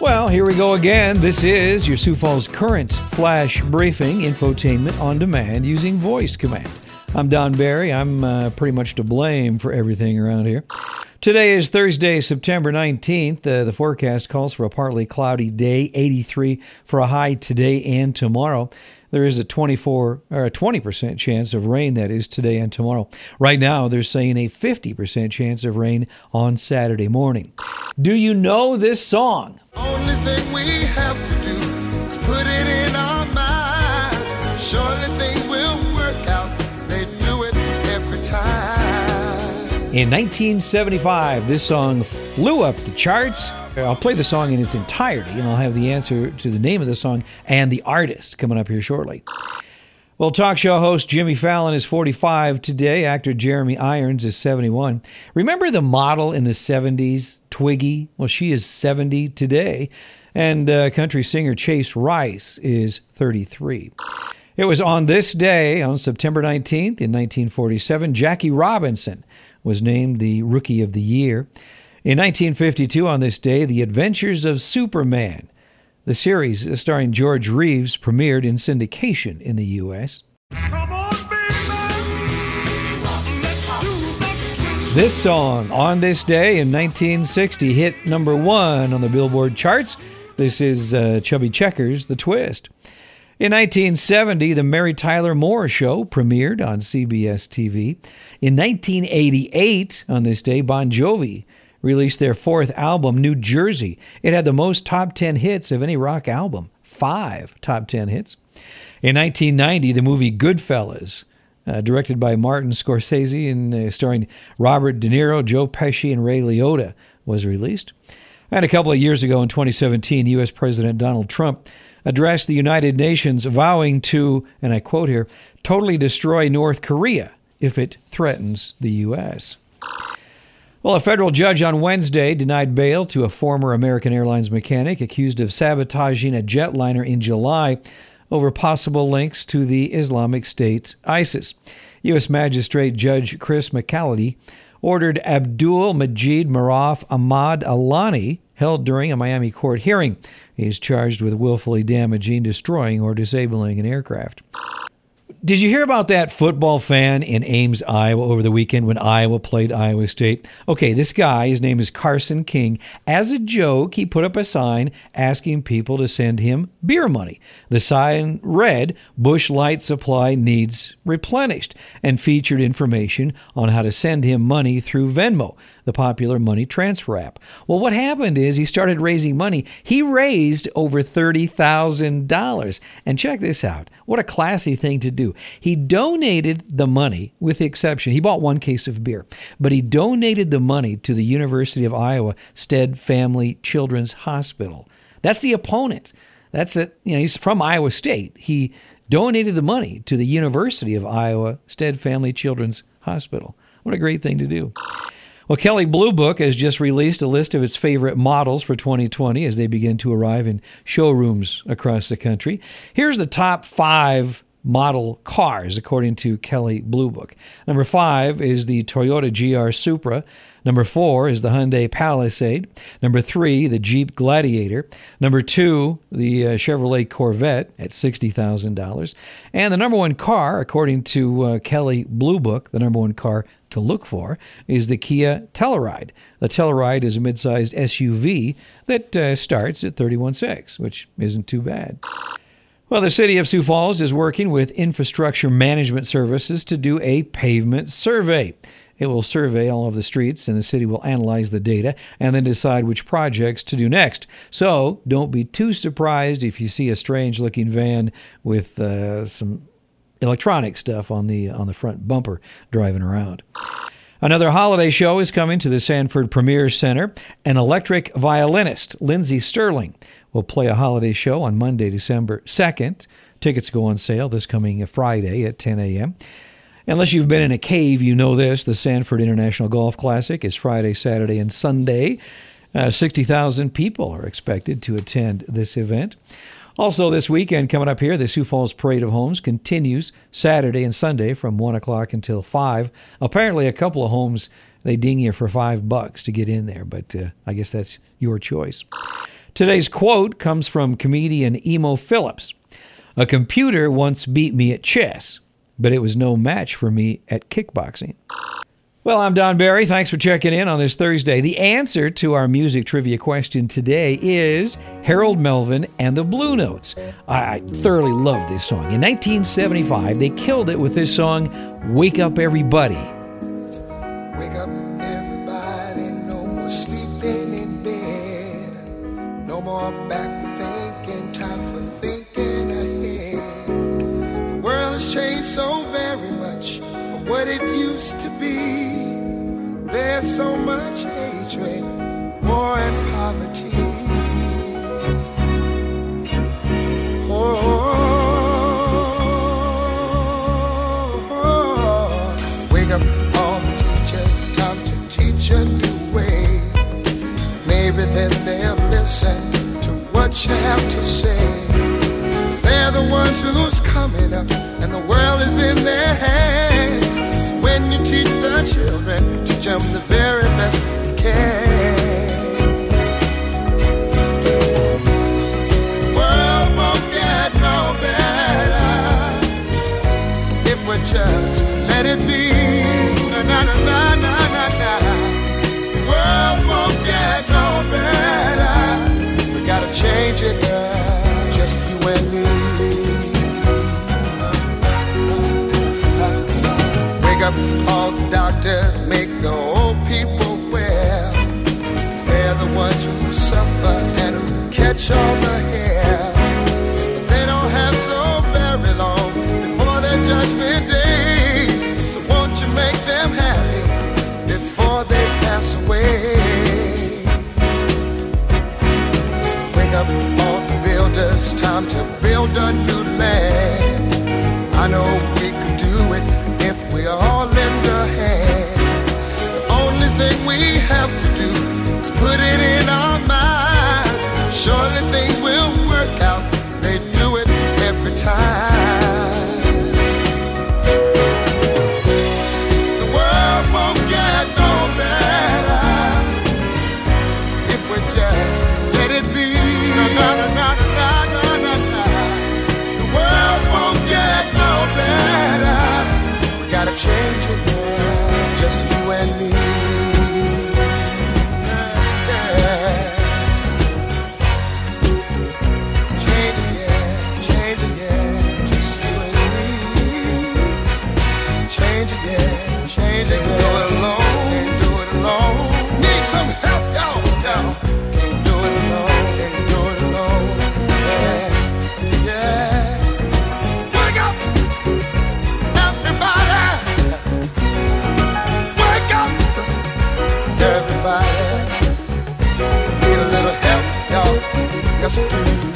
Well, here we go again. This is your Sioux Falls current flash briefing infotainment on demand using voice command. I'm Don Barry. I'm uh, pretty much to blame for everything around here. Today is Thursday, September 19th. Uh, the forecast calls for a partly cloudy day, 83 for a high today and tomorrow. There is a 24 or a 20% chance of rain that is today and tomorrow. Right now, they're saying a 50% chance of rain on Saturday morning. Do you know this song? Only thing we have to do is put it in our minds. Surely things will work out. They do it every time. In 1975, this song flew up the charts. Uh, I'll play the song in its entirety, and I'll have the answer to the name of the song and the artist coming up here shortly. Well, talk show host Jimmy Fallon is 45 today. Actor Jeremy Irons is 71. Remember the model in the 70s, Twiggy? Well, she is 70 today. And uh, country singer Chase Rice is 33. It was on this day, on September 19th, in 1947, Jackie Robinson was named the Rookie of the Year. In 1952, on this day, The Adventures of Superman the series, starring George Reeves, premiered in syndication in the U.S. This song, on this day in 1960, hit number one on the Billboard charts. This is uh, Chubby Checkers, The Twist. In 1970, The Mary Tyler Moore Show premiered on CBS TV. In 1988, on this day, Bon Jovi released their fourth album, New Jersey. It had the most top 10 hits of any rock album, five top 10 hits. In 1990, the movie Goodfellas, uh, directed by Martin Scorsese and uh, starring Robert De Niro, Joe Pesci, and Ray Liotta, was released. And a couple of years ago in 2017, U.S. President Donald Trump addressed the United Nations, vowing to, and I quote here, totally destroy North Korea if it threatens the U.S. Well, a federal judge on Wednesday denied bail to a former American Airlines mechanic accused of sabotaging a jetliner in July over possible links to the Islamic State ISIS. U.S. Magistrate Judge Chris McAliley ordered Abdul Majid Maraf Ahmad Alani held during a Miami court hearing. He is charged with willfully damaging, destroying, or disabling an aircraft. Did you hear about that football fan in Ames, Iowa over the weekend when Iowa played Iowa State? Okay, this guy, his name is Carson King. As a joke, he put up a sign asking people to send him beer money. The sign read, Busch Light Supply needs replenished, and featured information on how to send him money through Venmo the popular money transfer app. Well, what happened is he started raising money. He raised over $30,000. And check this out. What a classy thing to do. He donated the money, with the exception, he bought one case of beer, but he donated the money to the University of Iowa Stead Family Children's Hospital. That's the opponent. That's it. You know, he's from Iowa State. He donated the money to the University of Iowa Stead Family Children's Hospital. What a great thing to do. Well, Kelley Blue Book has just released a list of its favorite models for 2020 as they begin to arrive in showrooms across the country. Here's the top five model cars according to Kelley Blue Book. Number five is the Toyota GR Supra. Number four is the Hyundai Palisade. Number three, the Jeep Gladiator. Number two, the uh, Chevrolet Corvette at $60,000. And the number one car, according to uh, Kelley Blue Book, the number one car to look for is the Kia Telluride. The Telluride is a mid-sized SUV that uh, starts at 31.6, which isn't too bad. Well, the city of Sioux Falls is working with Infrastructure Management Services to do a pavement survey. It will survey all of the streets, and the city will analyze the data and then decide which projects to do next. So don't be too surprised if you see a strange looking van with uh, some electronic stuff on the on the front bumper driving around. Another holiday show is coming to the Sanford Premier Center. An electric violinist, Lindsey Stirling, will play a holiday show on Monday, December 2nd. Tickets go on sale this coming Friday at 10 a.m. Unless you've been in a cave, you know this. The Sanford International Golf Classic is Friday, Saturday, and Sunday. Uh, 60,000 people are expected to attend this event. Also, this weekend coming up here, the Sioux Falls Parade of Homes continues Saturday and Sunday from 1 o'clock until 5. Apparently, a couple of homes, they ding you for 5 bucks to get in there, but uh, I guess that's your choice. Today's quote comes from comedian Emo Philips. A computer once beat me at chess, but it was no match for me at kickboxing. Well, I'm Don Barry. Thanks for checking in on this Thursday. The answer to our music trivia question today is Harold Melvin and the Blue Notes. I, thoroughly love this song. In 1975, they killed it with this song, Wake Up Everybody. Wake up, everybody. No more sleeping in bed. No more back thinking. Time for thinking ahead. The world has changed so There's so much hatred, war, and poverty. Oh, wake up all the teachers, time to teach a new way. Maybe then they'll listen to what you have to say. They're the ones who's coming up, and the world is in their hands. When you teach the children, them the very best you can. World won't get no better if we just let it be. Na na na. Up all the doctors, make the old people well. They're the ones who suffer and who catch all the hair. They don't have so very long before their judgment day. So won't you make them happy before they pass away? Wake up all the builders, time to build a new just